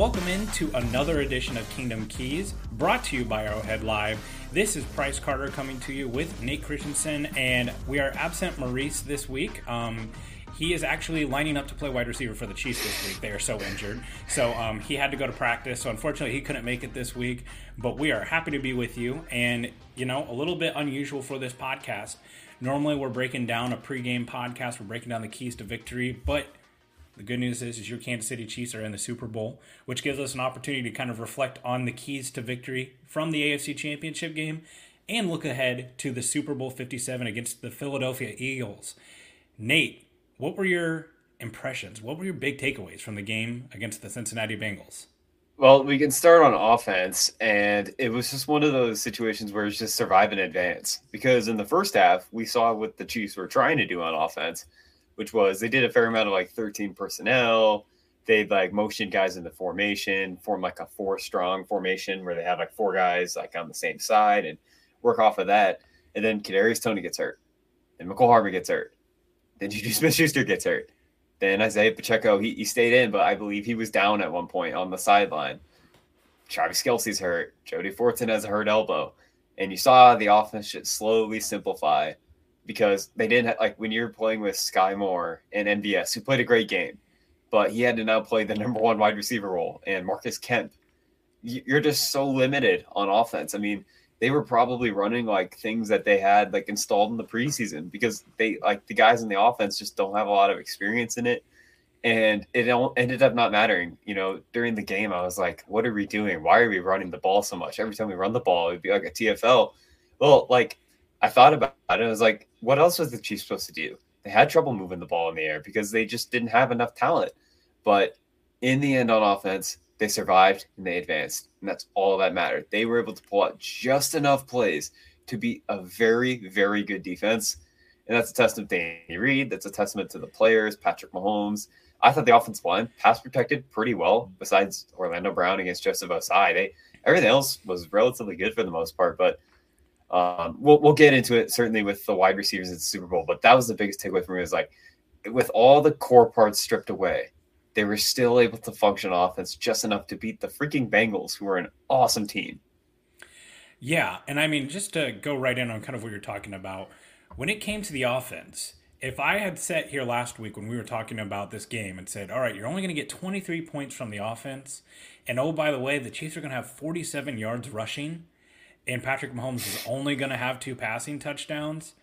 Welcome into another edition of Kingdom Keys, brought to you by Arrowhead Live. This is Price Carter coming to you with Nate Christensen, and we are absent Maurice this week. Um, he is actually lining up to play wide receiver for the Chiefs this week. They are so injured, so um, he had to go to practice. So unfortunately, he couldn't make it this week. But we are happy to be with you, and you know, a little bit unusual for this podcast. Normally, we're breaking down a pregame podcast. We're breaking down the keys to victory, but the good news is, is your Kansas City Chiefs are in the Super Bowl, which gives us an opportunity to kind of reflect on the keys to victory from the AFC Championship game and look ahead to the Super Bowl 57 against the Philadelphia Eagles. Nate, what were your impressions? What were your big takeaways from the game against the Cincinnati Bengals? Well, we can start on offense, and it was just one of those situations where it's just survive in advance. Because in the first half, we saw what the Chiefs were trying to do on offense – which was they did a fair amount of like 13 personnel. They like motion guys into formation, form like a four strong formation where they have like four guys like on the same side and work off of that. And then Kadarius Toney gets hurt. Then Mecole Hardman gets hurt. Then Juju Smith Schuster gets hurt. Then Isaiah Pacheco, he, he stayed in, but I believe he was down at one point on the sideline. Travis Kelce's hurt. Jody Fortson has a hurt elbow. And you saw the offense slowly simplify because they didn't have, like when you're playing with Skyy Moore and MVS, who played a great game, but he had to now play the number one wide receiver role, and Marcus Kemp. You're just so limited on offense. I mean, they were probably running like things that they had like installed in the preseason because they like the guys in the offense just don't have a lot of experience in it. And it ended up not mattering. You know, during the game, I was like, what are we doing? Why are we running the ball so much? Every time we run the ball, it'd be like a TFL. Well, like I thought about it. I was like, what else was the Chiefs supposed to do? They had trouble moving the ball in the air because they just didn't have enough talent. But in the end, on offense, they survived and they advanced. And that's all that mattered. They were able to pull out just enough plays to be a very, very good defense. And that's a testament to Andy Reid. That's a testament to the players, Patrick Mahomes. I thought the offensive line pass protected pretty well, besides Orlando Brown against Joseph Ossai. They everything else was relatively good for the most part, but um, we'll we'll get into it certainly with the wide receivers in the Super Bowl, but that was the biggest takeaway for me. is like with all the core parts stripped away, they were still able to function offense just enough to beat the freaking Bengals, who are an awesome team. Yeah, and I mean just to go right in on kind of what you're talking about, when it came to the offense, if I had sat here last week when we were talking about this game and said, "All right, you're only going to get 23 points from the offense," and oh by the way, the Chiefs are going to have 47 yards rushing and Patrick Mahomes is only going to have two passing touchdowns,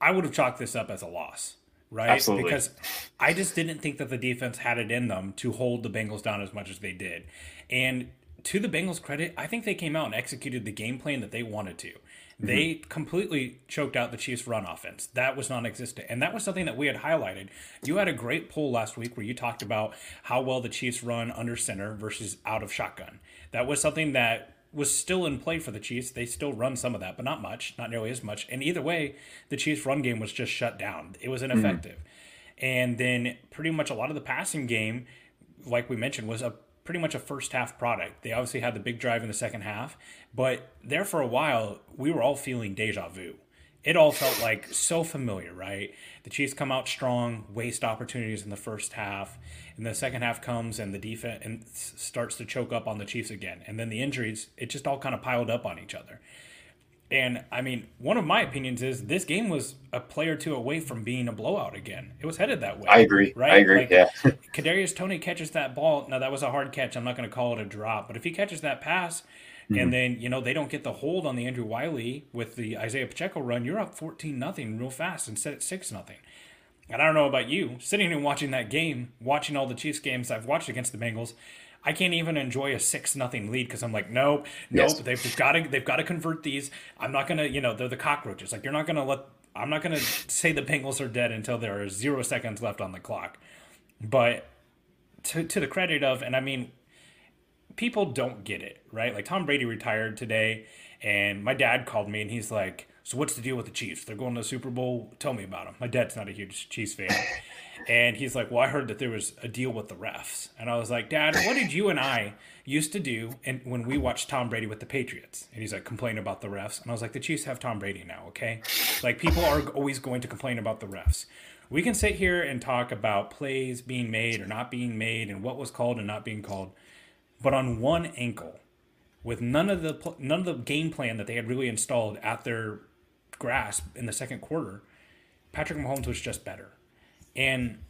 I would have chalked this up as a loss, right? Absolutely. Because I just didn't think that the defense had it in them to hold the Bengals down as much as they did. And to the Bengals' credit, I think they came out and executed the game plan that they wanted to. Mm-hmm. They completely choked out the Chiefs' run offense. That was non existent. And that was something that we had highlighted. You had a great poll last week where you talked about how well the Chiefs run under center versus out of shotgun. That was something that was still in play for the Chiefs. They still run some of that, but not much, not nearly as much. And either way, the Chiefs' run game was just shut down. It was ineffective. Mm-hmm. And then pretty much a lot of the passing game, like we mentioned, was a pretty much a first half product. They obviously had the big drive in the second half, but there for a while, we were all feeling deja vu. It all felt like so familiar, right? The Chiefs come out strong, waste opportunities in the first half, and the second half comes and the defense and starts to choke up on the Chiefs again. And then the injuries, it just all kind of piled up on each other. And I mean, one of my opinions is this game was a play or two away from being a blowout again. It was headed that way. I agree. Right? I agree. Like, yeah. Kadarius Toney catches that ball. Now that was a hard catch. I'm not going to call it a drop, but if he catches that pass, mm-hmm. and then you know they don't get the hold on the Andrew Wylie with the Isaiah Pacheco run, you're up 14 nothing real fast and set at six nothing. and I don't know about you, sitting and watching that game, watching all the Chiefs games I've watched against the Bengals, I can't even enjoy a six nothing lead because I'm like, nope, nope. Yes. They've got to they've got to convert these. I'm not gonna, you know, they're the cockroaches. Like you're not gonna let. I'm not gonna say the Bengals are dead until there are zero seconds left on the clock. But to to the credit of, and I mean, people don't get it right. Like Tom Brady retired today, and my dad called me and he's like so what's the deal with the Chiefs? They're going to the Super Bowl. Tell me about them. My dad's not a huge Chiefs fan. and he's like, Well, I heard that there was a deal with the refs. And I was like, Dad, what did you and I used to do and when we watched Tom Brady with the Patriots? And he's like, complain about the refs. And I was like, the Chiefs have Tom Brady now, okay? Like people are always going to complain about the refs. We can sit here and talk about plays being made or not being made and what was called and not being called. But on one ankle, with none of the none of the game plan that they had really installed at their grasp in the second quarter, Patrick Mahomes was just better. And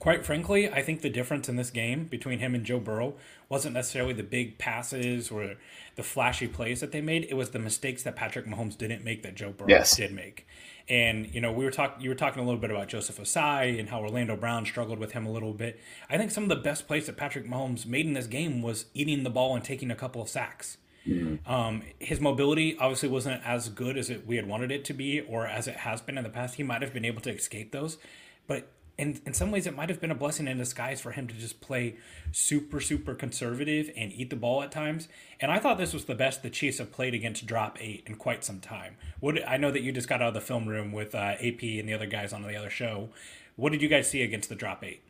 quite frankly, I think the difference in this game between him and Joe Burrow wasn't necessarily the big passes or the flashy plays that they made. It was the mistakes that Patrick Mahomes didn't make that Joe Burrow yes. did make. And you know, we were talking. You were talking a little bit about Joseph Ossai and how Orlando Brown struggled with him a little bit. I think some of the best plays that Patrick Mahomes made in this game was eating the ball and taking a couple of sacks. Mm-hmm. Um, his mobility obviously wasn't as good as it, we had wanted it to be, or as it has been in the past. He might have been able to escape those, but in in some ways, it might have been a blessing in disguise for him to just play super super conservative and eat the ball at times. And I thought this was the best the Chiefs have played against drop eight in quite some time. What I know that you just got out of the film room with uh, AP and the other guys on the other show. What did you guys see against the drop eight?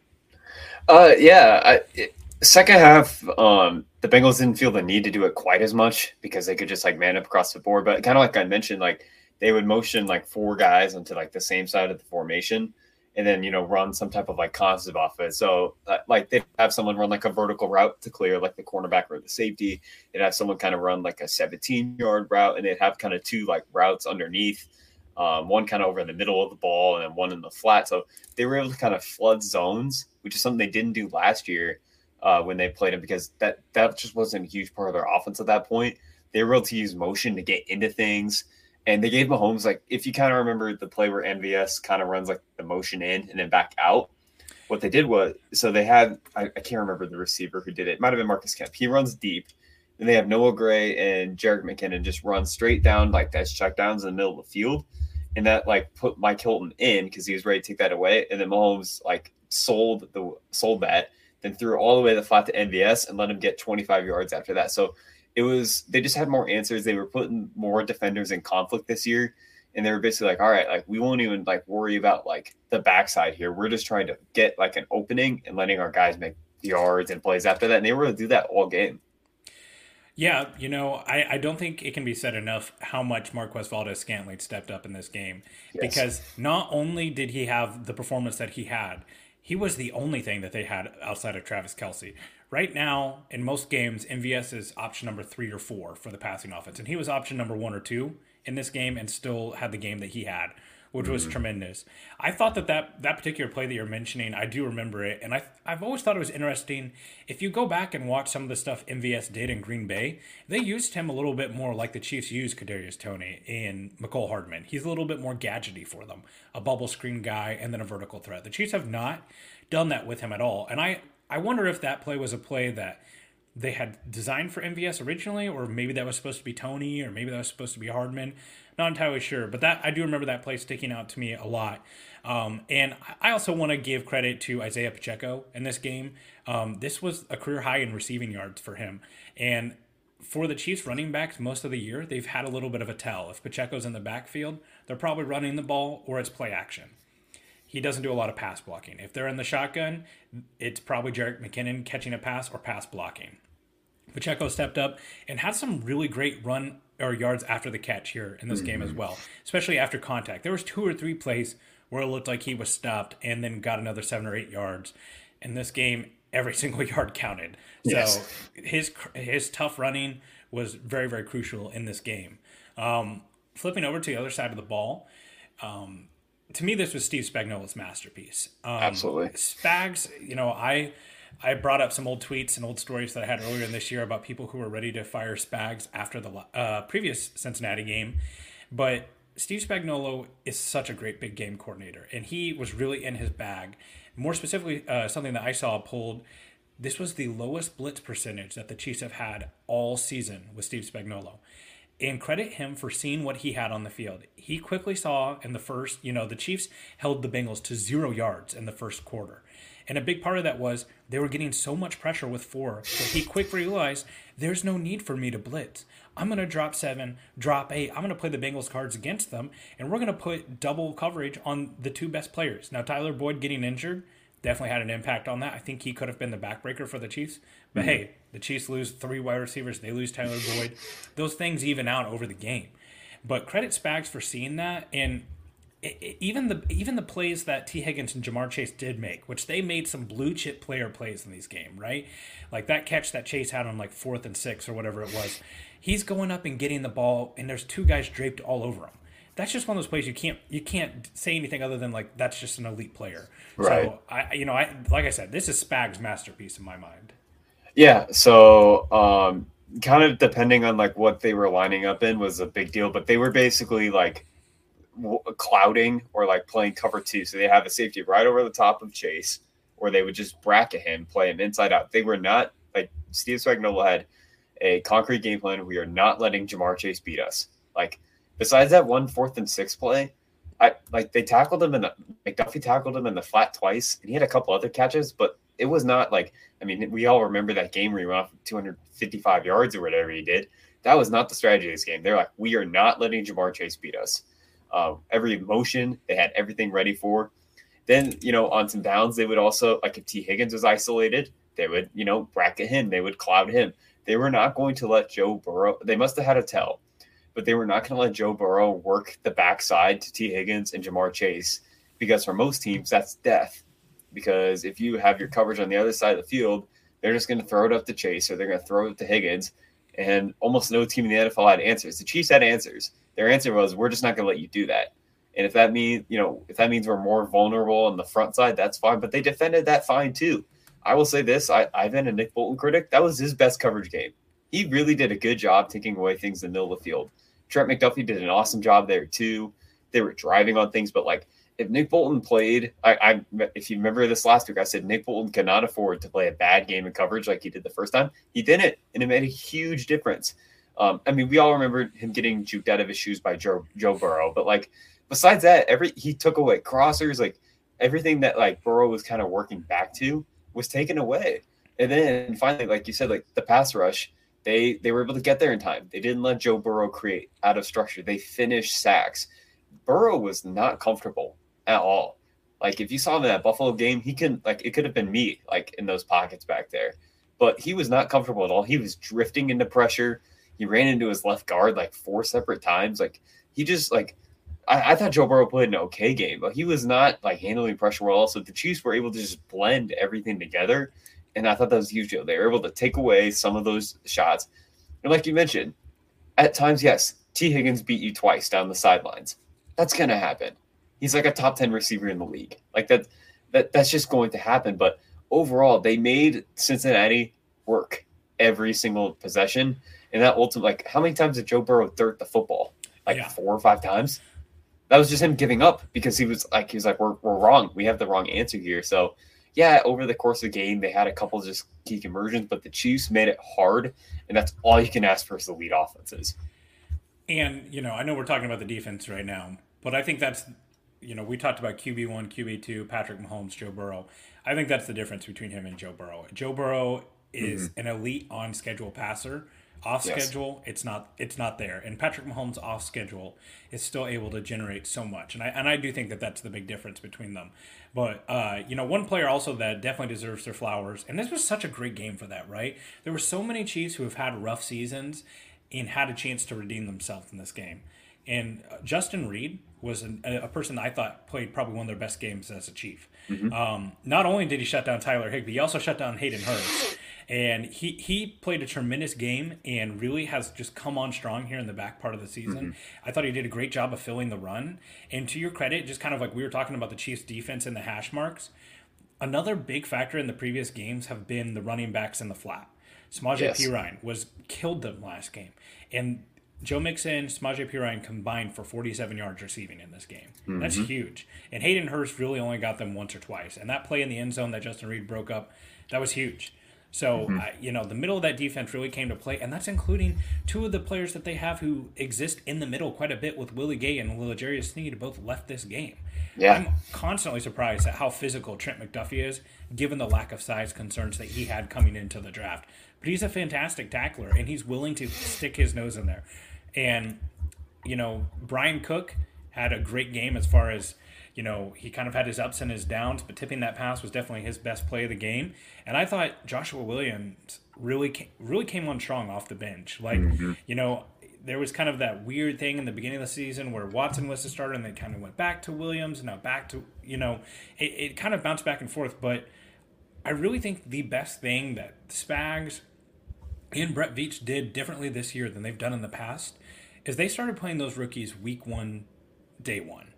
Uh, yeah, I, it, second half, um, the Bengals didn't feel the need to do it quite as much because they could just like man up across the board. But kind of like I mentioned, like they would motion like four guys onto like the same side of the formation and then you know run some type of like concept off it. So uh, like they'd have someone run like a vertical route to clear like the cornerback or the safety. They'd have someone kind of run like a 17 yard route, and they'd have kind of two like routes underneath. Um, one kind of over in the middle of the ball and then one in the flat. So they were able to kind of flood zones, which is something they didn't do last year uh, when they played him because that that just wasn't a huge part of their offense at that point. They were able to use motion to get into things, and they gave Mahomes like if you kind of remember the play where MVS kind of runs like the motion in and then back out. What they did was so they had I, I can't remember the receiver who did it. it might have been Marcus Kemp. He runs deep. Then they have Noah Gray and Jerick McKinnon just run straight down like that's checkdowns in the middle of the field. And that like put Mike Hilton in because he was ready to take that away. And then Mahomes like sold the sold that then threw all the way the flat to MVS and let him get 25 yards after that. So it was they just had more answers. They were putting more defenders in conflict this year. And they were basically like, all right, like we won't even like worry about like the backside here. We're just trying to get like an opening and letting our guys make yards and plays after that. And they were able to do that all game. Yeah, you know, I, I don't think it can be said enough how much Marquez Valdes Scantling stepped up in this game. Yes. Because not only did he have the performance that he had, he was the only thing that they had outside of Travis Kelce. Right now, in most games, MVS is option number three or four for the passing offense, and he was option number one or two in this game, and still had the game that he had which was mm-hmm. tremendous. I thought that, that that particular play that you're mentioning, I do remember it, and I I've always thought it was interesting. If you go back and watch some of the stuff MVS did in Green Bay, they used him a little bit more like the Chiefs used Kadarius Toney in Mecole Hardman. He's a little bit more gadgety for them, a bubble screen guy, and then a vertical threat. The Chiefs have not done that with him at all, and I I wonder if that play was a play that they had designed for MVS originally, or maybe that was supposed to be Toney, or maybe that was supposed to be Hardman. Not entirely sure, but that I do remember that play sticking out to me a lot. Um, and I also want to give credit to Isaiah Pacheco in this game. Um, this was a career high in receiving yards for him, and for the Chiefs running backs most of the year, they've had a little bit of a tell. If Pacheco's in the backfield, they're probably running the ball or it's play action. He doesn't do a lot of pass blocking. If they're in the shotgun, it's probably Jerick McKinnon catching a pass or pass blocking. Pacheco stepped up and had some really great run or yards after the catch here in this mm-hmm. game as mm-hmm. well, especially after contact. There was two or three plays where it looked like he was stopped and then got another seven or eight yards. In this game, every single yard counted. Yes. So his his tough running was very very crucial in this game. Um, flipping over to the other side of the ball, um, to me this was Steve Spagnuolo's masterpiece. Um, Absolutely, Spags. You know I I brought up some old tweets and old stories that I had earlier in this year about people who were ready to fire Spags after the uh, previous Cincinnati game. But Steve Spagnuolo is such a great big game coordinator, and he was really in his bag. More specifically, uh, something that I saw pulled. This was the lowest blitz percentage that the Chiefs have had all season with Steve Spagnuolo and credit him for seeing what he had on the field. He quickly saw in the first, you know, the Chiefs held the Bengals to zero yards in the first quarter. And a big part of that was they were getting so much pressure with four that he quickly realized there's no need for me to blitz. I'm going to drop seven, drop eight. I'm going to play the Bengals cards against them, and we're going to put double coverage on the two best players. Now, Tyler Boyd getting injured definitely had an impact on that. I think he could have been the backbreaker for the Chiefs. But mm-hmm. hey, the Chiefs lose three wide receivers, they lose Tyler Boyd. Those things even out over the game. But credit Spags for seeing that and even the even the plays that Tee Higgins and Ja'Marr Chase did make, which they made some blue chip player plays in these game, right? Like that catch that Chase had on like fourth and six or whatever it was. He's going up and getting the ball, and there's two guys draped all over him. That's just one of those plays you can't you can't say anything other than like that's just an elite player. Right. So I you know I like I said this is Spag's masterpiece in my mind. Yeah. So um, kind of depending on like what they were lining up in was a big deal, but they were basically like clouding or like playing cover two. So they have a safety right over the top of Chase, or they would just bracket him, play him inside out. They were not like Steve Spagnuolo had a concrete game plan. We are not letting Ja'Marr Chase beat us. Like besides that one fourth and six play, I like they tackled him the McDuffie tackled him in the flat twice, and he had a couple other catches, but it was not like I mean we all remember that game where he went off 255 yards or whatever he did. That was not the strategy of this game. They're like, we are not letting Ja'Marr Chase beat us uh, every motion they had everything ready for. Then, you know, on some downs, they would also, like if Tee Higgins was isolated, they would, you know, bracket him, they would cloud him. They were not going to let Joe Burrow, they must have had a tell, but they were not going to let Joe Burrow work the backside to Tee Higgins and Ja'Marr Chase because for most teams, that's death. Because if you have your coverage on the other side of the field, they're just going to throw it up to Chase or they're going to throw it to Higgins. And almost no team in the NFL had answers. The Chiefs had answers their answer was, "We're just not going to let you do that." And if that means, you know, if that means we're more vulnerable on the front side, that's fine. But they defended that fine too. I will say this: I, I've been a Nick Bolton critic. That was his best coverage game. He really did a good job taking away things in the middle of the field. Trent McDuffie did an awesome job there too. They were driving on things, but like if Nick Bolton played, I, I if you remember this last week, I said Nick Bolton cannot afford to play a bad game in coverage like he did the first time. He didn't, and it made a huge difference. Um, I mean, we all remember him getting juked out of his shoes by Joe Joe Burrow, but like besides that, every he took away crossers, like everything that like Burrow was kind of working back to was taken away. And then finally, like you said, like the pass rush, they they were able to get there in time. They didn't let Joe Burrow create out of structure. They finished sacks. Burrow was not comfortable at all. Like if you saw him in that Buffalo game, he can like it could have been me like in those pockets back there. But he was not comfortable at all. He was drifting into pressure. He ran into his left guard like four separate times. Like he just like I, I, thought Joe Burrow played an okay game, but he was not like handling pressure well. So the Chiefs were able to just blend everything together. And I thought that was huge. Joe. They were able to take away some of those shots. And like you mentioned, at times, yes, Tee Higgins beat you twice down the sidelines. That's gonna happen. He's like a top 10 receiver in the league. Like that that that's just going to happen. But overall, they made Cincinnati work every single possession. And that ultimately like, how many times did Joe Burrow dirt the football? Like yeah. four or five times. That was just him giving up because he was like, he was like, we're, we're wrong. We have the wrong answer here. So, yeah, over the course of the game, they had a couple just key conversions, but the Chiefs made it hard, and that's all you can ask for as the lead offenses. And you know, I know we're talking about the defense right now, but I think that's you know, we talked about QB one, QB two, Patrick Mahomes, Joe Burrow. I think that's the difference between him and Joe Burrow. Joe Burrow is mm-hmm. an elite on schedule passer off yes. schedule, it's not it's not there. And Patrick Mahomes off schedule is still able to generate so much, and I and I do think that that's the big difference between them. But uh, you know, one player also that definitely deserves their flowers, and this was such a great game for that, right? There were so many Chiefs who have had rough seasons and had a chance to redeem themselves in this game. And uh, Justin Reid was an, a person that I thought played probably one of their best games as a Chief. Mm-hmm. Um, not only did he shut down Tyler Higbee, he also shut down Hayden Hurst and he he played a tremendous game and really has just come on strong here in the back part of the season. Mm-hmm. I thought he did a great job of filling the run. And to your credit, just kind of like we were talking about the Chiefs' defense and the hash marks. Another big factor in the previous games have been the running backs in the flat. Samaje yes. Perine was killed them last game, and Joe Mixon, Samaje Perine combined for 47 yards receiving in this game. Mm-hmm. That's huge. And Hayden Hurst really only got them once or twice. And that play in the end zone that Justin Reid broke up, that was huge. So, mm-hmm. uh, you know, the middle of that defense really came to play, and that's including two of the players that they have who exist in the middle quite a bit with Willie Gay and L'Jarius Sneed both left this game. Yeah. I'm constantly surprised at how physical Trent McDuffie is, given the lack of size concerns that he had coming into the draft. But he's a fantastic tackler, and he's willing to stick his nose in there. And, you know, Bryan Cook had a great game as far as you know, he kind of had his ups and his downs, but tipping that pass was definitely his best play of the game. And I thought Joshua Williams really came, really came on strong off the bench. Like, mm-hmm. you know, there was kind of that weird thing in the beginning of the season where Watson was the starter and they kind of went back to Williams and now back to, you know, it, it kind of bounced back and forth. But I really think the best thing that Spags and Brett Veach did differently this year than they've done in the past is they started playing those rookies week one, day one.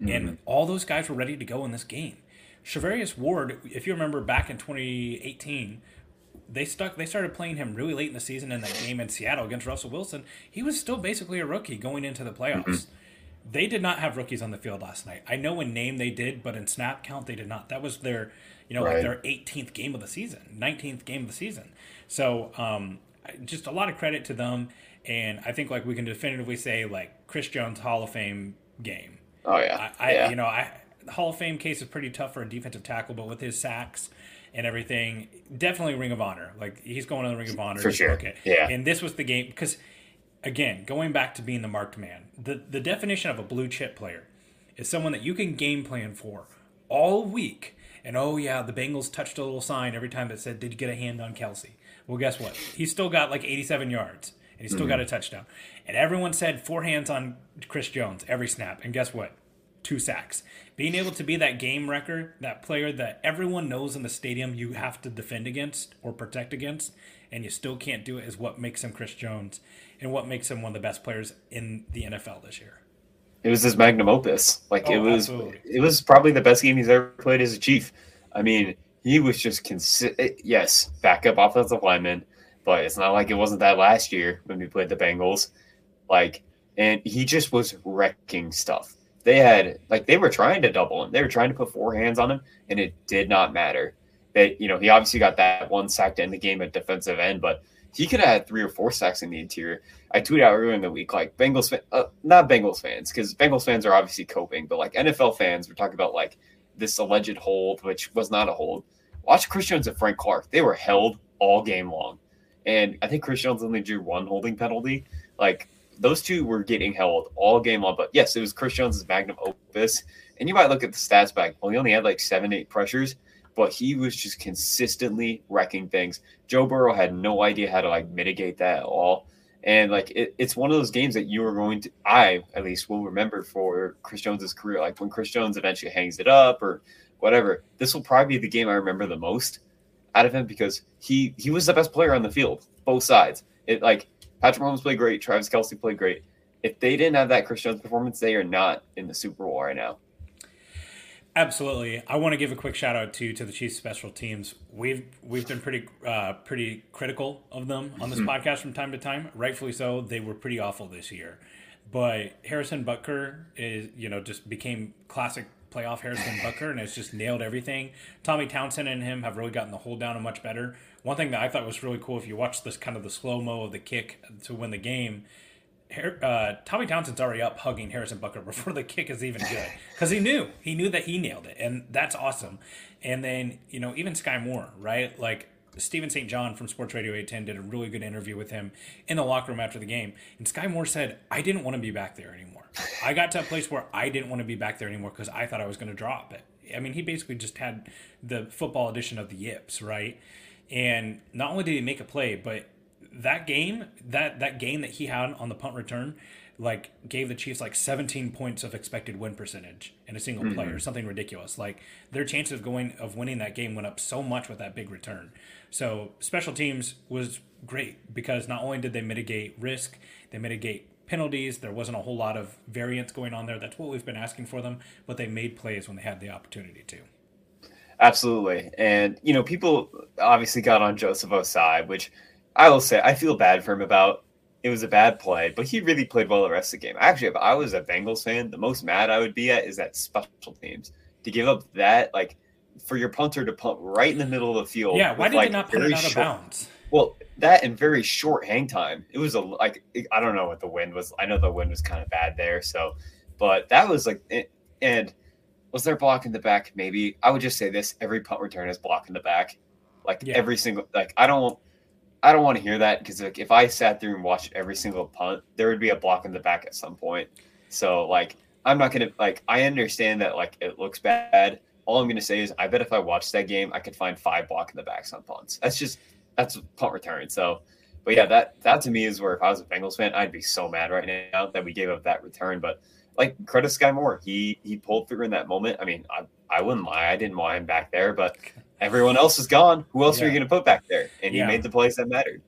Mm-hmm. And all those guys were ready to go in this game. Charvarius Ward, if you remember back in 2018, they stuck they started playing him really late in the season in that game in Seattle against Russell Wilson. He was still basically a rookie going into the playoffs. Mm-hmm. They did not have rookies on the field last night. I know in name they did, but in snap count they did not. That was their, you know, right. like their 18th game of the season, 19th game of the season. So, um, just a lot of credit to them, and I think like we can definitively say like Chris Jones Hall of Fame game. Oh yeah, I, yeah. I you know I Hall of Fame case is pretty tough for a defensive tackle, but with his sacks and everything, definitely Ring of Honor. Like he's going to the Ring of Honor for sure. Okay, yeah. And this was the game because again, going back to being the marked man, the the definition of a blue chip player is someone that you can game plan for all week. And oh yeah, the Bengals touched a little sign every time that said, "Did you get a hand on Kelce?" Well, guess what? He still got like 87 yards, and he still mm-hmm. got a touchdown. And everyone said four hands on Chris Jones every snap. And guess what? Two sacks. Being able to be that game wrecker, that player that everyone knows in the stadium you have to defend against or protect against, and you still can't do it is what makes him Chris Jones and what makes him one of the best players in the NFL this year. It was his magnum opus. Like oh, it was absolutely. it was probably the best game he's ever played as a chief. I mean, he was just consistent. Eh, yes, backup offensive lineman, but it's not like it wasn't that last year when we played the Bengals. Like, and he just was wrecking stuff. They had like they were trying to double him. They were trying to put four hands on him, and it did not matter. That you know he obviously got that one sack to end the game at defensive end, but he could have had three or four sacks in the interior. I tweeted out earlier in the week like Bengals, uh, not Bengals fans, because Bengals fans are obviously coping, but like NFL fans, we're talking about like this alleged hold, which was not a hold. Watch Chris Jones and Frank Clark; they were held all game long, and I think Chris Jones only drew one holding penalty. Like those two were getting held all game long. But yes, it was Chris Jones's magnum opus. And you might look at the stats back. Well, he only had like seven, eight pressures, but he was just consistently wrecking things. Joe Burrow had no idea how to like mitigate that at all. And like it, it's one of those games that you are going to, I at least will remember for Chris Jones's career. Like when Chris Jones eventually hangs it up or whatever, this will probably be the game I remember the most out of him because he he was the best player on the field, both sides. It like Patrick Mahomes played great. Travis Kelce played great. If they didn't have that Chris Jones performance, they are not in the Super Bowl right now. Absolutely. I want to give a quick shout out to to the Chiefs special teams. We've we've been pretty uh, pretty critical of them on this mm-hmm. podcast from time to time. Rightfully so. They were pretty awful this year. But Harrison Butker is you know just became classic playoff Harrison Butker and has just nailed everything. Tommy Townsend and him have really gotten the hold down much better. One thing that I thought was really cool, if you watch this kind of the slow mo of the kick to win the game, uh, Tommy Townsend's already up hugging Harrison Butker before the kick is even good because he knew he knew that he nailed it, and that's awesome. And then you know even Skyy Moore, right? Like Steven St. John from Sports Radio 810 did a really good interview with him in the locker room after the game, and Skyy Moore said, "I didn't want to be back there anymore. I got to a place where I didn't want to be back there anymore because I thought I was going to drop it. I mean, he basically just had the football edition of the yips, right?" And not only did he make a play, but that game, that that game that he had on the punt return, like gave the Chiefs like 17 points of expected win percentage in a single mm-hmm. play or something ridiculous. Like their chances of going of winning that game went up so much with that big return. So special teams was great because not only did they mitigate risk, they mitigate penalties. There wasn't a whole lot of variance going on there. That's what we've been asking for them, but they made plays when they had the opportunity to. Absolutely. And, you know, people obviously got on Joseph Ossai, which I will say I feel bad for him about it was a bad play, but he really played well the rest of the game. Actually, if I was a Bengals fan, the most mad I would be at is that special teams to give up that like for your punter to punt right in the middle of the field. Yeah, why did like, they not put it out short, of bounds? Well, that and very short hang time. It was a like I don't know what the wind was. I know the wind was kind of bad there, so but that was like eh, and was there a block in the back? Maybe I would just say this: every punt return is block in the back. Like yeah. every single like I don't I don't want to hear that because like if I sat through and watched every single punt, there would be a block in the back at some point. So like I'm not gonna like I understand that like it looks bad. All I'm gonna say is I bet if I watched that game, I could find five block in the backs on punts. That's just that's punt return. So but yeah, that that to me is where if I was a Bengals fan, I'd be so mad right now that we gave up that return. But like credit Skyy Moore, he he pulled through in that moment. I mean, I I wouldn't lie, I didn't want him back there, but everyone else is gone. Who else yeah. are you going to put back there? And he made the plays that mattered.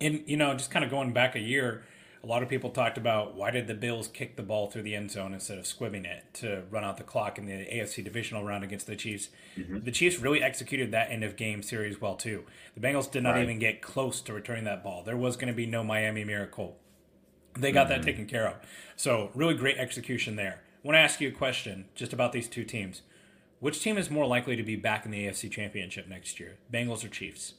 And you know, just kind of going back a year, a lot of people talked about why did the Bills kick the ball through the end zone instead of squibbing it to run out the clock in the AFC divisional round against the Chiefs. Mm-hmm. The Chiefs really executed that end of game series well too. The Bengals did not right. even get close to returning that ball. There was going to be no Miami miracle. They got mm-hmm. that taken care of. So really great execution there. I want to ask you a question just about these two teams. Which team is more likely to be back in the AFC Championship next year, Bengals or Chiefs?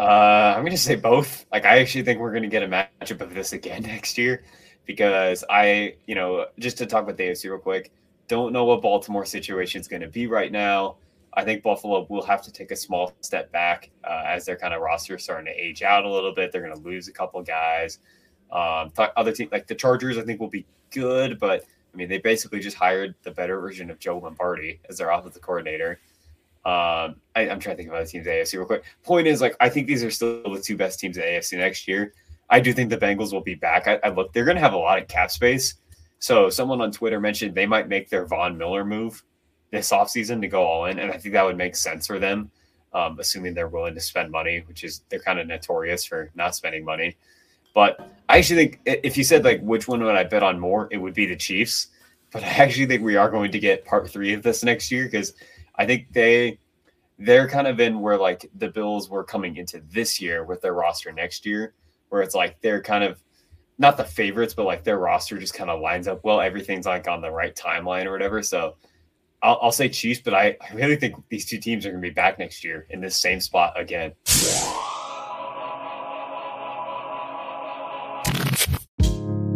Uh, I'm going to say both. Like, I actually think we're going to get a matchup of this again next year because I, you know, just to talk about the AFC real quick, don't know what Baltimore situation is going to be right now. I think Buffalo will have to take a small step back uh, as their kind of roster is starting to age out a little bit. They're going to lose a couple guys. Um, other teams like the Chargers, I think will be good, but I mean, they basically just hired the better version of Joe Lombardi as their offensive coordinator. Um, I, am trying to think of other teams at AFC real quick. Point is, like, I think these are still the two best teams in AFC next year. I do think the Bengals will be back. I, I look, they're going to have a lot of cap space. So someone on Twitter mentioned they might make their Von Miller move this offseason to go all in, and I think that would make sense for them, um, assuming they're willing to spend money, which is they're kind of notorious for not spending money. But I actually think if you said like which one would I bet on more, it would be the Chiefs. But I actually think we are going to get part three of this next year because I think they they're kind of in where like the Bills were coming into this year with their roster next year, where it's like they're kind of not the favorites, but like their roster just kind of lines up well. Everything's like on the right timeline or whatever. So I'll, I'll say Chiefs, but I, I really think these two teams are going to be back next year in this same spot again.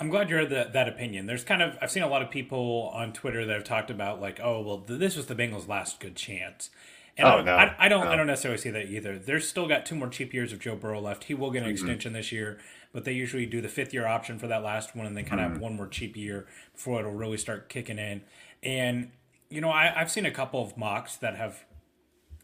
I'm glad you're the, that opinion. There's kind of I've seen a lot of people on Twitter that have talked about like, oh well, th- this was the Bengals' last good chance. And oh, I, no. I, I don't no. I don't necessarily see that either. There's still got two more cheap years of Joe Burrow left. He will get an mm-hmm. extension this year, but they usually do the fifth year option for that last one, and they kind of mm-hmm. have one more cheap year before it'll really start kicking in. And you know, I, I've seen a couple of mocks that have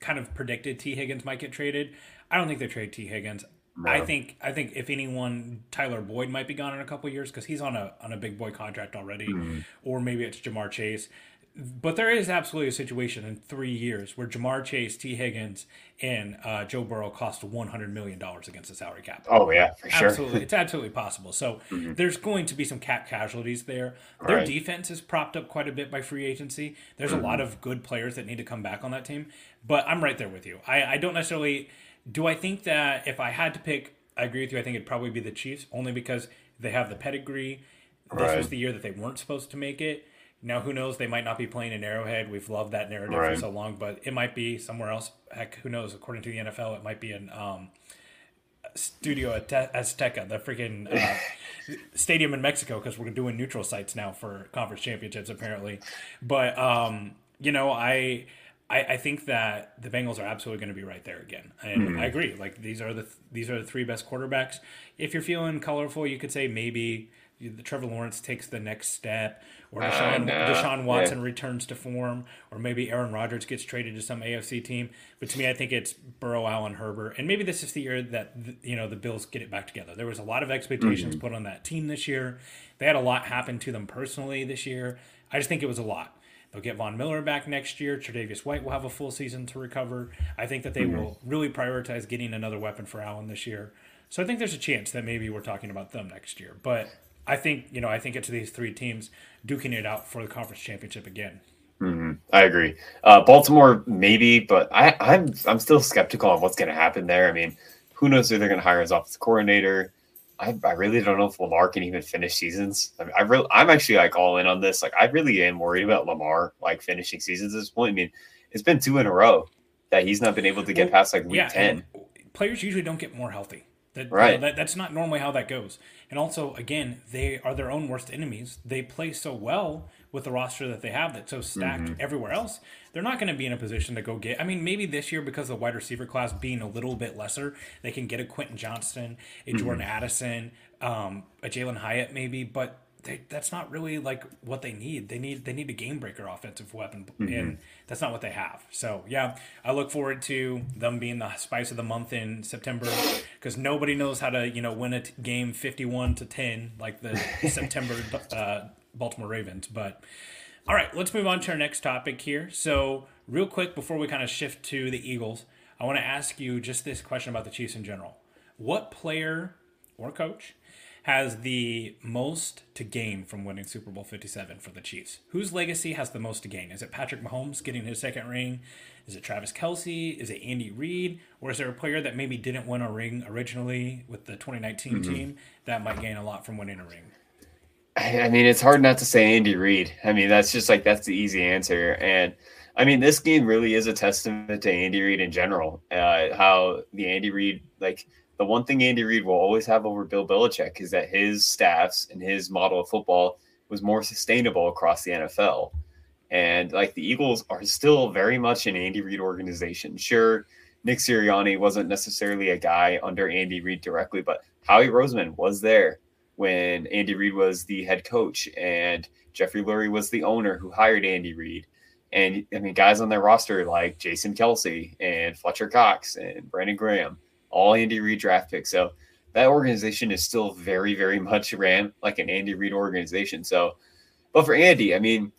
kind of predicted Tee Higgins might get traded. I don't think they trade Tee Higgins. No. I think I think if anyone, Tyler Boyd might be gone in a couple years because he's on a on a big boy contract already, mm-hmm. or maybe it's Ja'Marr Chase. But there is absolutely a situation in three years where Ja'Marr Chase, Tee Higgins, and uh, Joe Burrow cost one hundred million dollars against the salary cap. Oh yeah, for sure. Absolutely, it's absolutely possible. So mm-hmm. there's going to be some cap casualties there. Their right. defense is propped up quite a bit by free agency. There's mm-hmm. a lot of good players that need to come back on that team. But I'm right there with you. I, I don't necessarily do I think that if I had to pick, I agree with you. I think it'd probably be the Chiefs, only because they have the pedigree. This right. was the year that they weren't supposed to make it. Now, who knows? They might not be playing in Arrowhead. We've loved that narrative Right. for so long, but it might be somewhere else. Heck, who knows? According to the NFL, it might be in um, Studio Azte- Azteca, the freaking uh, stadium in Mexico, because we're doing neutral sites now for conference championships, apparently. But um, you know, I, I I think that the Bengals are absolutely going to be right there again, and mm-hmm. I agree. Like these are the these are the three best quarterbacks. If you're feeling colorful, you could say maybe the Trevor Lawrence takes the next step, or uh, Deshaun, no. Deshaun Watson Yeah. returns to form, or maybe Aaron Rodgers gets traded to some AFC team. But to me, I think it's Burrow, Allen, Herbert, and maybe this is the year that th- you know the Bills get it back together. There was a lot of expectations mm-hmm. put on that team this year. They had a lot happen to them personally this year. I just think it was a lot. They'll get Von Miller back next year. Tre'Davious White will have a full season to recover. I think that they will really prioritize getting another weapon for Allen this year. So I think there's a chance that maybe we're talking about them next year. But I think you know I think it's these three teams duking it out for the conference championship again. I agree. Uh, Baltimore, maybe, but I, I'm I'm still skeptical on what's going to happen there. I mean, who knows who they're going to hire as offensive coordinator? I, I really don't know if Lamar can even finish seasons. I mean, I really, I'm actually like all in on this. Like, I really am worried about Lamar like finishing seasons at this point. I mean, it's been two in a row that he's not been able to get Well, past like week yeah, ten. players usually don't get more healthy. That, Right. that- that's not normally how that goes. And also, again, they are their own worst enemies. They play so well with the roster that they have that's so stacked Mm-hmm. everywhere else. They're not going to be in a position to go get. I mean, maybe this year because of the wide receiver class being a little bit lesser, they can get a Quentin Johnston, a Jordan Mm-hmm. Addison, um, a Jalin Hyatt, maybe, but. They, that's not really like what they need. They need they need a game breaker offensive weapon, and that's not what they have. So yeah, I look forward to them being the spice of the month in September because nobody knows how to you know win a t- game fifty one to ten like the September uh, Baltimore Ravens. But all right, let's move on to our next topic here. So real quick before we kind of shift to the Eagles, I want to ask you just this question about the Chiefs in general. What player or coach has the most to gain from winning Super Bowl 57 for the Chiefs? Whose legacy has the most to gain? Is it Patrick Mahomes getting his second ring? Is it Travis Kelce? Is it Andy Reid? Or is there a player that maybe didn't win a ring originally with the 2019 mm-hmm. team that might gain a lot from winning a ring? I mean, it's hard not to say Andy Reid. I mean, that's just like that's the easy answer. And I mean, this game really is a testament to Andy Reid in general. Uh, how the Andy Reid, like the one thing Andy Reid will always have over Bill Belichick is that his staffs and his model of football was more sustainable across the NFL. And like the Eagles are still very much an Andy Reid organization. Sure, Nick Sirianni wasn't necessarily a guy under Andy Reid directly, but Howie Roseman was there when Andy Reid was the head coach and Jeffrey Lurie was the owner who hired Andy Reid. And I mean, guys on their roster like Jason Kelce and Fletcher Cox and Brandon Graham, all Andy Reid draft picks. So that organization is still very, very much ran like an Andy Reid organization. So, but for Andy, I mean,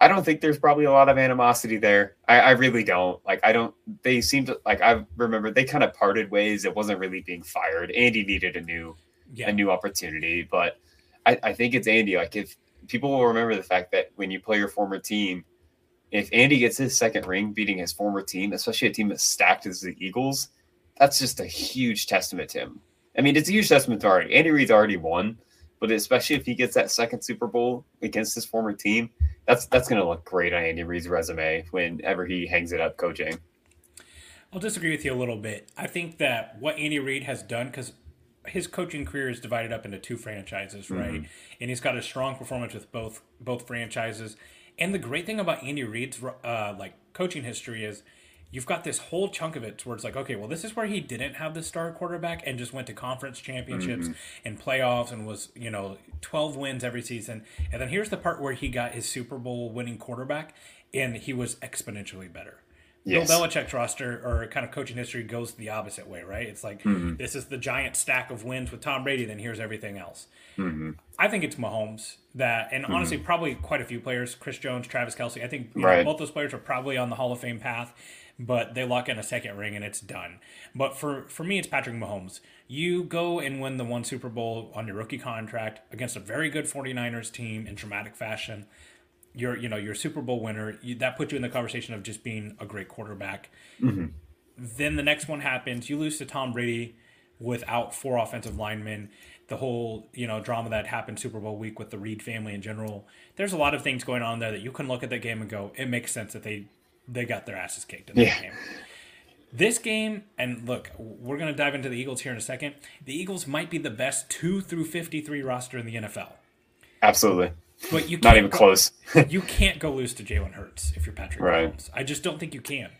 I don't think there's probably a lot of animosity there. I, I really don't. Like, I don't. They seemed like. I remember they kind of parted ways. It wasn't really being fired. Andy needed a new Yeah. a new opportunity. But I, I think it's Andy. Like if people will remember the fact that when you play your former team, if Andy gets his second ring beating his former team, especially a team as stacked as the Eagles, that's just a huge testament to him. I mean, it's a huge testament to already. Andy Reid's already won, but especially if he gets that second Super Bowl against his former team, that's that's going to look great on Andy Reid's resume whenever he hangs it up coaching. I'll disagree with you a little bit. I think that what Andy Reid has done, because his coaching career is divided up into two franchises, right? And he's got a strong performance with both both franchises. And the great thing about Andy Reid's uh, like coaching history is you've got this whole chunk of it where it's like, okay, well, this is where he didn't have the star quarterback and just went to conference championships and playoffs and was, you know, 12 wins every season. And then here's the part where he got his Super Bowl winning quarterback and he was exponentially better. Yes. Bill Belichick's roster or kind of coaching history goes the opposite way, right? It's like Mm-hmm. this is the giant stack of wins with Tom Brady, then here's everything else. Mm-hmm. I think it's Mahomes that, and honestly, probably quite a few players, Chris Jones, Travis Kelce. I think you know, both those players are probably on the Hall of Fame path, but they lock in a second ring and it's done. But for for me, it's Patrick Mahomes. You go and win the one Super Bowl on your rookie contract against a very good 49ers team in dramatic fashion you're you know you're a Super Bowl winner. You, that puts you in the conversation of just being a great quarterback. Mm-hmm. Then the next one happens. You lose to Tom Brady without four offensive linemen. the whole you know drama that happened Super Bowl week with the Reid family in general. There's a lot of things going on there that you can look at that game and go, it makes sense that they they got their asses kicked in Yeah. that game. This game, and look, we're going to dive into the Eagles here in a second. The Eagles might be the best two through fifty-three roster in the NFL, Absolutely. But you Not even go- close. you can't go lose to Jalen Hurts if you're Patrick Right. Mahomes. I just don't think you can.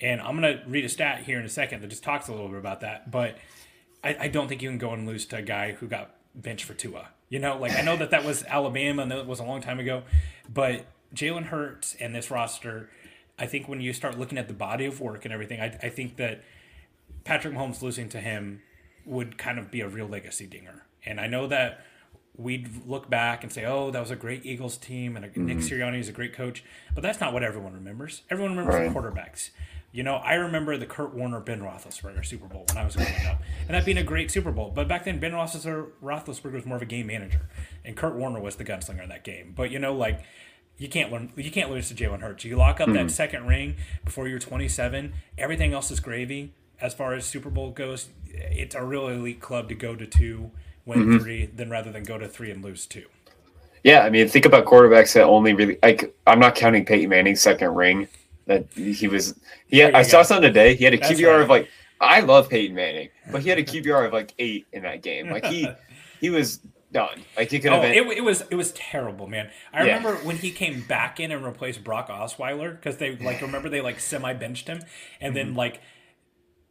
And I'm going to read a stat here in a second that just talks a little bit about that. But I, I don't think you can go and lose to a guy who got benched for Tua. You know, like I know that that was Alabama and that was a long time ago, but Jalen Hurts and this roster, I think when you start looking at the body of work and everything, I, I think that Patrick Mahomes losing to him would kind of be a real legacy dinger. And I know that we'd look back and say, "Oh, that was a great Eagles team, and Nick mm-hmm. Sirianni is a great coach," but that's not what everyone remembers. Everyone remembers Right. the quarterbacks. You know, I remember the Kurt Warner Ben Roethlisberger Super Bowl when I was growing up, and that being a great Super Bowl. But back then, Ben Roethlisberger, Roethlisberger was more of a game manager, and Kurt Warner was the gunslinger in that game. But you know, like you can't learn, you can't lose to Jalen Hurts. You lock up that mm-hmm. second ring before you're 27. Everything else is gravy as far as Super Bowl goes. It's a real elite club to go to two, win three, than rather than go to three and lose two. Yeah, I mean, think about quarterbacks that only really like. I'm not counting Peyton Manning's second ring. That he was. Yeah, I saw go. something today. He had a That's QBR right. of like. I love Peyton Manning, but he had a QBR of like eight in that game. Like he, he was done. Like he could have Oh, been. it, it was it was terrible, man. I Yeah. remember when he came back in and replaced Brock Osweiler because they like remember they like semi benched him, and then Mm-hmm. like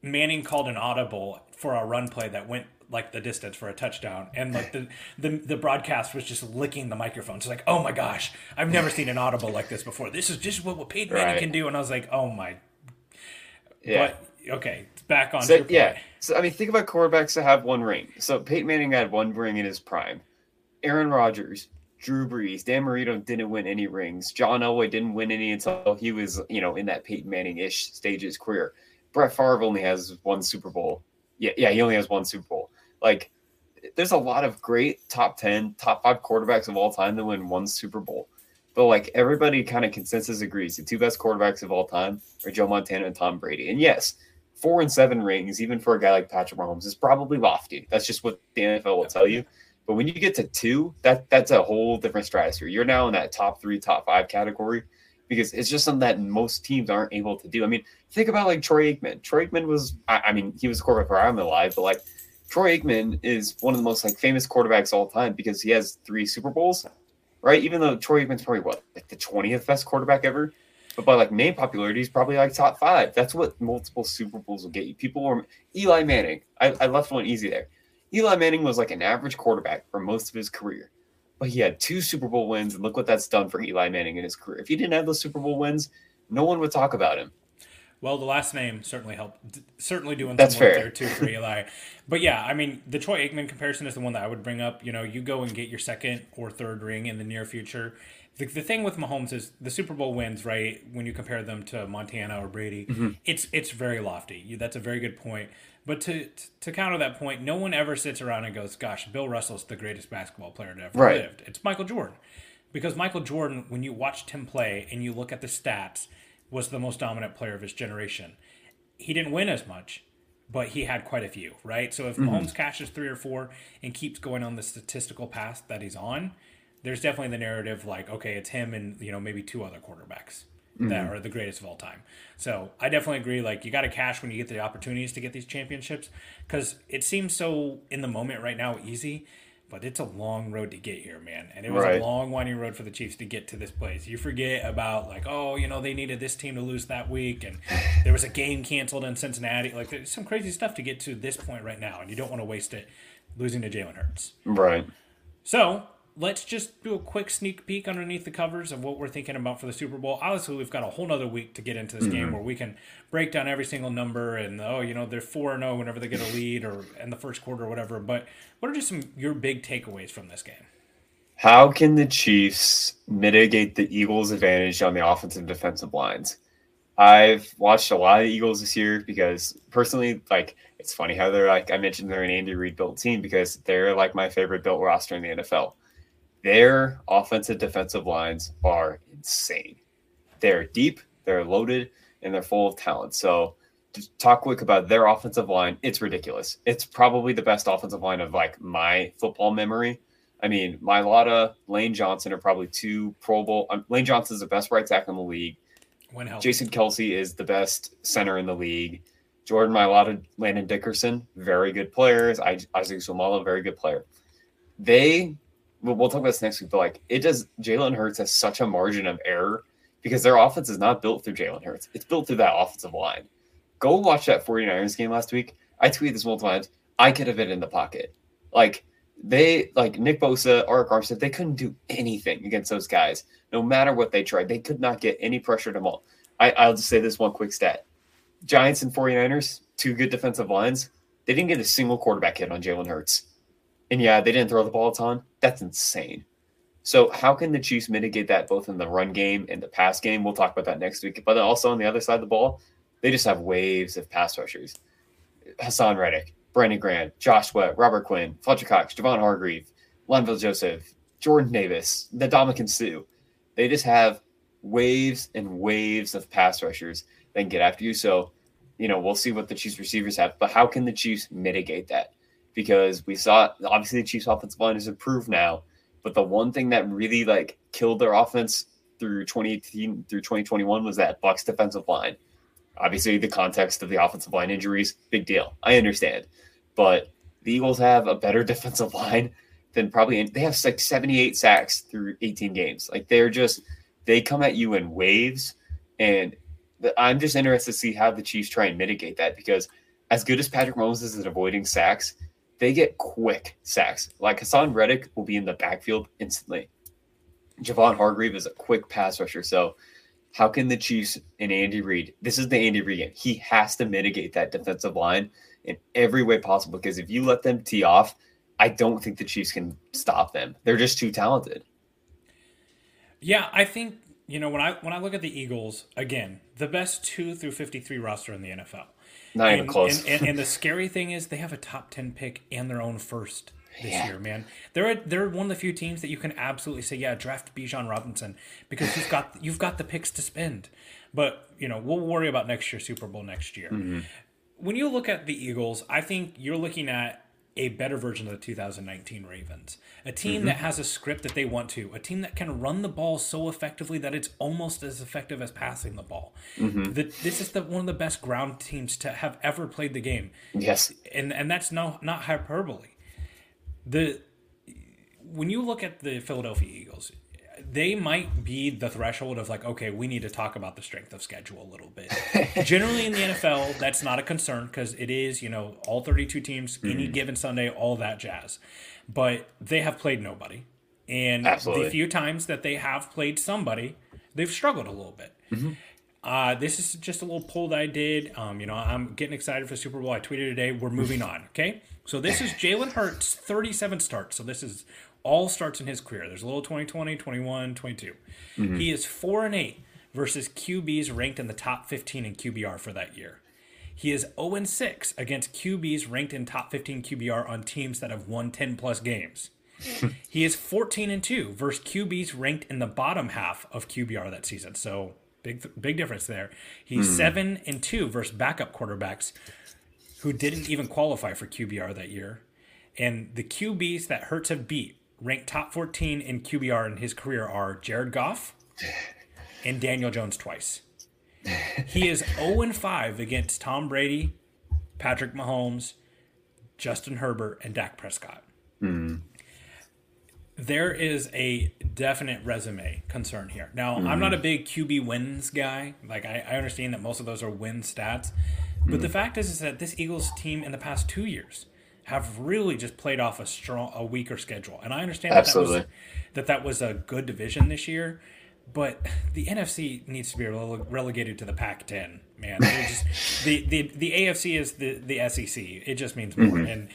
Manning called an audible for a run play that went like the distance for a touchdown, and like the the, the broadcast was just licking the microphone. It's like, oh my gosh, I've never seen an audible like this before. This is just what, Peyton Manning Right. can do, and I was like, oh my. yeah. But okay, back on. So, yeah. So I mean, think about quarterbacks that have one ring. So Peyton Manning had one ring in his prime. Aaron Rodgers, Drew Brees, Dan Marino didn't win any rings. John Elway didn't win any until he was, you know, in that Peyton Manning-ish stage of his career. Brett Favre only has one Super Bowl. Yeah, yeah, he only has one Super Bowl. Like, there's a lot of great top ten, top five quarterbacks of all time that win one Super Bowl. But like everybody kind of consensus agrees, the two best quarterbacks of all time are Joe Montana and Tom Brady. And yes, four and seven rings, even for a guy like Patrick Mahomes, is probably lofty. That's just what the NFL will tell you. But when you get to two, that that's a whole different stratosphere. You're now in that top three, top five category because it's just something that most teams aren't able to do. I mean, think about like Troy Aikman. Troy Aikman was, I, I mean, he was a quarterback for I'm alive, but like Troy Aikman is one of the most like famous quarterbacks all time because he has three Super Bowls, right? Even though Troy Aikman's probably what like the twentieth best quarterback ever, but by like name popularity, he's probably like top five. That's what multiple Super Bowls will get you. People were Eli Manning. I, I left one easy there. Eli Manning was like an average quarterback for most of his career, but he had two Super Bowl wins, and look what that's done for Eli Manning in his career. If he didn't have those Super Bowl wins, no one would talk about him. Well, the last name certainly helped. d- Certainly doing That's some work fair. there too for Eli. But yeah, I mean, the Troy Aikman comparison is the one that I would bring up. You know, you go and get your second or third ring in the near future. The, the thing with Mahomes is the Super Bowl wins, right? When you compare them to Montana or Brady, Mm-hmm. it's it's very lofty. You, that's a very good point. But to to counter that point, no one ever sits around and goes, "Gosh, Bill Russell's the greatest basketball player to ever Right. lived." It's Michael Jordan, because Michael Jordan, when you watched him play and you look at the stats, was the most dominant player of his generation he didn't win as much, but he had quite a few, right? So if mm-hmm. Mahomes cashes three or four and keeps going on the statistical path that he's on, there's definitely the narrative like, okay, it's him and you know maybe two other quarterbacks that mm-hmm. are the greatest of all time. So I definitely agree. Like you got to cash when you get the opportunities to get these championships because it seems so in the moment right now easy. But it's a long road to get here, man. And it was Right. a long, winding road for the Chiefs to get to this place. You forget about, like, oh, you know, they needed this team to lose that week, and there was a game canceled in Cincinnati. Like, there's some crazy stuff to get to this point right now, and you don't want to waste it losing to Jalen Hurts. Right. So let's just do a quick sneak peek underneath the covers of what we're thinking about for the Super Bowl. Obviously, we've got a whole nother week to get into this game mm-hmm. where we can break down every single number and oh, you know, they're four and zero whenever they get a lead or in the first quarter or whatever. But what are just some your big takeaways from this game? How can the Chiefs mitigate the Eagles' advantage on the offensive and defensive lines? I've watched a lot of Eagles this year because personally, like, it's funny how they're like, I mentioned they're an Andy Reid built team because they're like my favorite built roster in the NFL. Their offensive defensive lines are insane. They're deep, they're loaded, and they're full of talent. So to talk quick about their offensive line. It's ridiculous. It's probably the best offensive line of like my football memory. I mean, Mailata, Lane Johnson are probably two Pro Bowl. Um, Lane Johnson is the best right tackle in the league. When Jason Kelce is the best center in the league. Jordan Mailata, Landon Dickerson, very good players. Isaac Seumalo, very good player. They, we'll, we'll talk about this next week, but like it does, Jalen Hurts has such a margin of error because their offense is not built through Jalen Hurts. It's built through that offensive line. Go watch that 49ers game last week. I tweeted this multiple times. I could have been in the pocket. Like they like Nick Bosa, Arik Armstead, they couldn't do anything against those guys. No matter what they tried, they could not get any pressure to them all. I, I'll just say this one quick stat. Giants and 49ers, two good defensive lines. They didn't get a single quarterback hit on Jalen Hurts. And yeah, they didn't throw the ball a ton. That's insane. So how can the Chiefs mitigate that both in the run game and the pass game? We'll talk about that next week. But also on the other side of the ball, they just have waves of pass rushers. Haason Reddick, Brandon Graham, Josh Sweat, Robert Quinn, Fletcher Cox, Javon Hargrave, Linval Joseph, Jordan Davis, the Ndamukong Suh. They just have waves and waves of pass rushers that can get after you. So, you know, we'll see what the Chiefs receivers have. But how can the Chiefs mitigate that? Because we saw obviously the Chiefs offensive line is improved now, but the one thing that really like killed their offense through 2018 through 2021 was that Bucks defensive line. Obviously, the context of the offensive line injuries, big deal. I understand but the Eagles have a better defensive line than probably they have like 78 sacks through 18 games. Like they're just they come at you in waves, and the, I'm just interested to see how the Chiefs try and mitigate that because as good as Patrick Mahomes is at avoiding sacks, they get quick sacks. Like Haason Reddick will be in the backfield instantly. Javon Hargrave is a quick pass rusher, so how can the Chiefs and Andy Reid? This is the Andy Reid game. He has to mitigate that defensive line in every way possible because if you let them tee off, I don't think the Chiefs can stop them. They're just too talented. Yeah, I think you know when I when I look at the Eagles again, the best two through fifty three roster in the NFL. Not and, even close. And, and, and, the scary thing is they have a top ten pick and their own first this yeah. year, man. They're a, they're one of the few teams that you can absolutely say, yeah, draft Bijan Robinson because you've got you've got the picks to spend. But you know we'll worry about next year Super Bowl next year. Mm-hmm when you look at the Eagles, I think you're looking at a better version of the 2019 Ravens. A team mm-hmm. that has a script that they want to, a team that can run the ball so effectively that it's almost as effective as passing the ball. Mm-hmm. The, this is the, one of the best ground teams to have ever played the game. Yes. And and that's no not hyperbole. The when you look at the Philadelphia Eagles, they might be the threshold of like, okay, we need to talk about the strength of schedule a little bit. Generally in the NFL, that's not a concern because it is, you know, all 32 teams, mm-hmm. any given Sunday, all that jazz. But they have played nobody. And Absolutely. the few times that they have played somebody, they've struggled a little bit. Mm-hmm. Uh, this is just a little poll that I did. Um, you know, I'm getting excited for Super Bowl. I tweeted today. We're moving on. Okay. So this is Jalen Hurts, 37 starts. So this is all starts in his career. There's a little 2020, 21, 22. Mm-hmm. He is 4 and 8 versus QBs ranked in the top 15 in QBR for that year. He is 0 and 6 against QBs ranked in top 15 QBR on teams that have won 10 plus games. he is 14 and 2 versus QBs ranked in the bottom half of QBR that season. So big big difference there. He's mm. 7 and 2 versus backup quarterbacks who didn't even qualify for QBR that year. And the QBs that Hurts have beat ranked top 14 in QBR in his career are Jared Goff and Daniel Jones twice. He is 0 5 against Tom Brady, Patrick Mahomes, Justin Herbert, and Dak Prescott. Mm. There is a definite resume concern here. Now, mm. I'm not a big QB wins guy. Like, I, I, understand that most of those are win stats. But mm. the fact is, is that this Eagles team in the past two years have really just played off a strong, a weaker schedule. And I understand that that, was, that that was a good division this year, but the NFC needs to be rele- relegated to the Pac-10. Man, just, the the the AFC is the the SEC. It just means more. Mm-hmm. And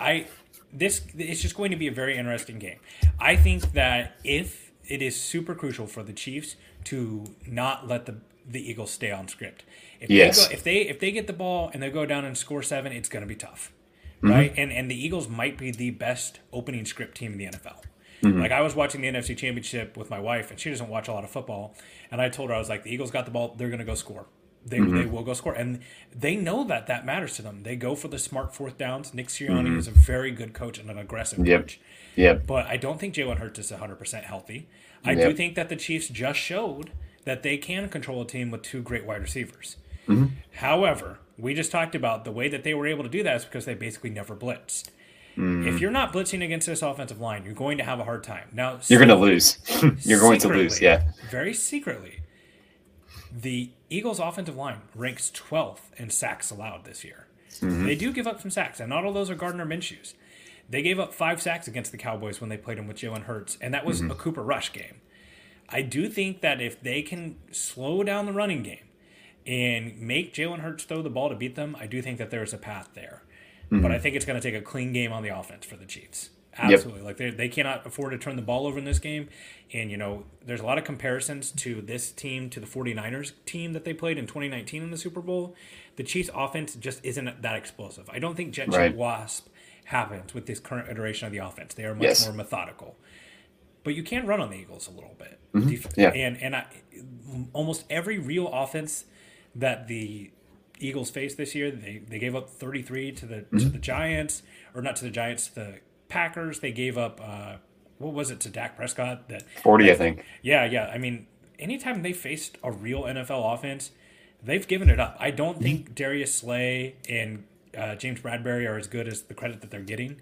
I this it's just going to be a very interesting game. I think that if it is super crucial for the Chiefs to not let the the Eagles stay on script. If yes. they go, if they if they get the ball and they go down and score seven, it's going to be tough mm-hmm. right? And and the Eagles might be the best opening script team in the NFL. Mm-hmm. Like I was watching the NFC Championship with my wife, and she doesn't watch a lot of football. And I told her I was like, the Eagles got the ball, they're going to go score. They, mm-hmm. they will go score. And they know that that matters to them. They go for the smart fourth downs. Nick Sirianni mm-hmm. is a very good coach and an aggressive yep. coach. Yep. But I don't think Jalen Hurts is 100% healthy. I yep. do think that the Chiefs just showed that they can control a team with two great wide receivers. Mm-hmm. However, we just talked about the way that they were able to do that is because they basically never blitzed. Mm. If you're not blitzing against this offensive line, you're going to have a hard time. Now you're going to lose. you're going to lose. Yeah. Very secretly, the Eagles' offensive line ranks 12th in sacks allowed this year. Mm-hmm. They do give up some sacks, and not all those are Gardner Minshew's. They gave up five sacks against the Cowboys when they played them with Jalen Hurts, and that was mm-hmm. a Cooper Rush game. I do think that if they can slow down the running game and make Jalen Hurts throw the ball to beat them, I do think that there's a path there. Mm-hmm. But I think it's going to take a clean game on the offense for the Chiefs. Absolutely. Yep. Like they, they cannot afford to turn the ball over in this game. And, you know, there's a lot of comparisons to this team, to the 49ers team that they played in 2019 in the Super Bowl. The Chiefs' offense just isn't that explosive. I don't think Jet right. Wasp happens with this current iteration of the offense. They are much yes. more methodical. But you can run on the Eagles a little bit. Mm-hmm. Yeah. And, and I, almost every real offense that the Eagles faced this year, they, they gave up 33 to the mm-hmm. to the Giants, or not to the Giants, to the Packers. They gave up uh, what was it to Dak Prescott? That 40, I think. Yeah, yeah. I mean, anytime they faced a real NFL offense, they've given it up. I don't mm-hmm. think Darius Slay and uh, James Bradberry are as good as the credit that they're getting.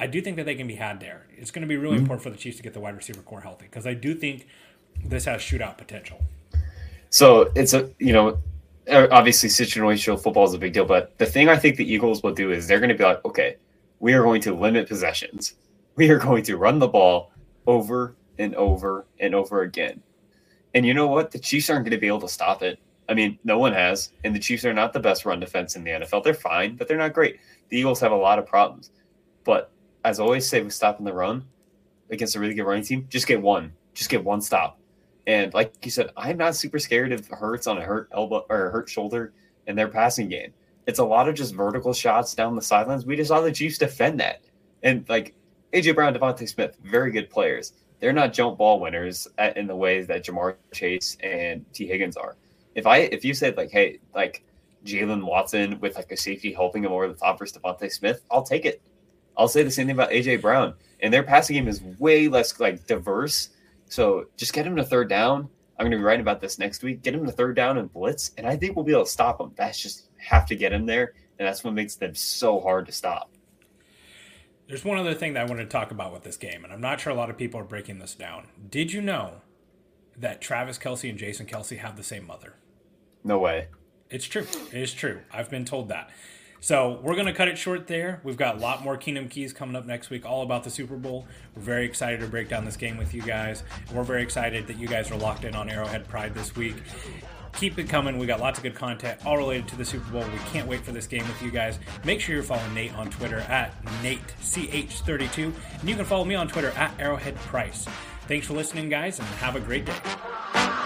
I do think that they can be had there. It's going to be really mm-hmm. important for the Chiefs to get the wide receiver corps healthy because I do think this has shootout potential. So it's a you know obviously situational football is a big deal, but the thing I think the Eagles will do is they're going to be like, okay, we are going to limit possessions. We are going to run the ball over and over and over again. And you know what? The Chiefs aren't going to be able to stop it. I mean, no one has, and the Chiefs are not the best run defense in the NFL. They're fine, but they're not great. The Eagles have a lot of problems. But as I always say, with stopping the run against a really good running team, just get one. Just get one stop. And like you said, I'm not super scared of Hurts on a hurt elbow or hurt shoulder in their passing game. It's a lot of just vertical shots down the sidelines. We just saw the Chiefs defend that. And like AJ Brown, DeVonta Smith, very good players. They're not jump ball winners in the ways that Ja'Marr Chase and Tee Higgins are. If I if you said like, hey, like Jaylen Watson with like a safety helping him over the top versus DeVonta Smith, I'll take it. I'll say the same thing about AJ Brown. And their passing game is way less like diverse so just get him to third down. I'm going to be writing about this next week. Get him to third down and blitz, and I think we'll be able to stop him. That's just have to get him there, and that's what makes them so hard to stop. There's one other thing that I want to talk about with this game, and I'm not sure a lot of people are breaking this down. Did you know that Travis Kelce and Jason Kelce have the same mother? No way. It's true. It is true. I've been told that. So we're going to cut it short there. We've got a lot more Kingdom Keys coming up next week, all about the Super Bowl. We're very excited to break down this game with you guys. We're very excited that you guys are locked in on Arrowhead Pride this week. Keep it coming. We got lots of good content all related to the Super Bowl. We can't wait for this game with you guys. Make sure you're following Nate on Twitter at NateCH32. And you can follow me on Twitter at Arrowhead Price. Thanks for listening, guys, and have a great day.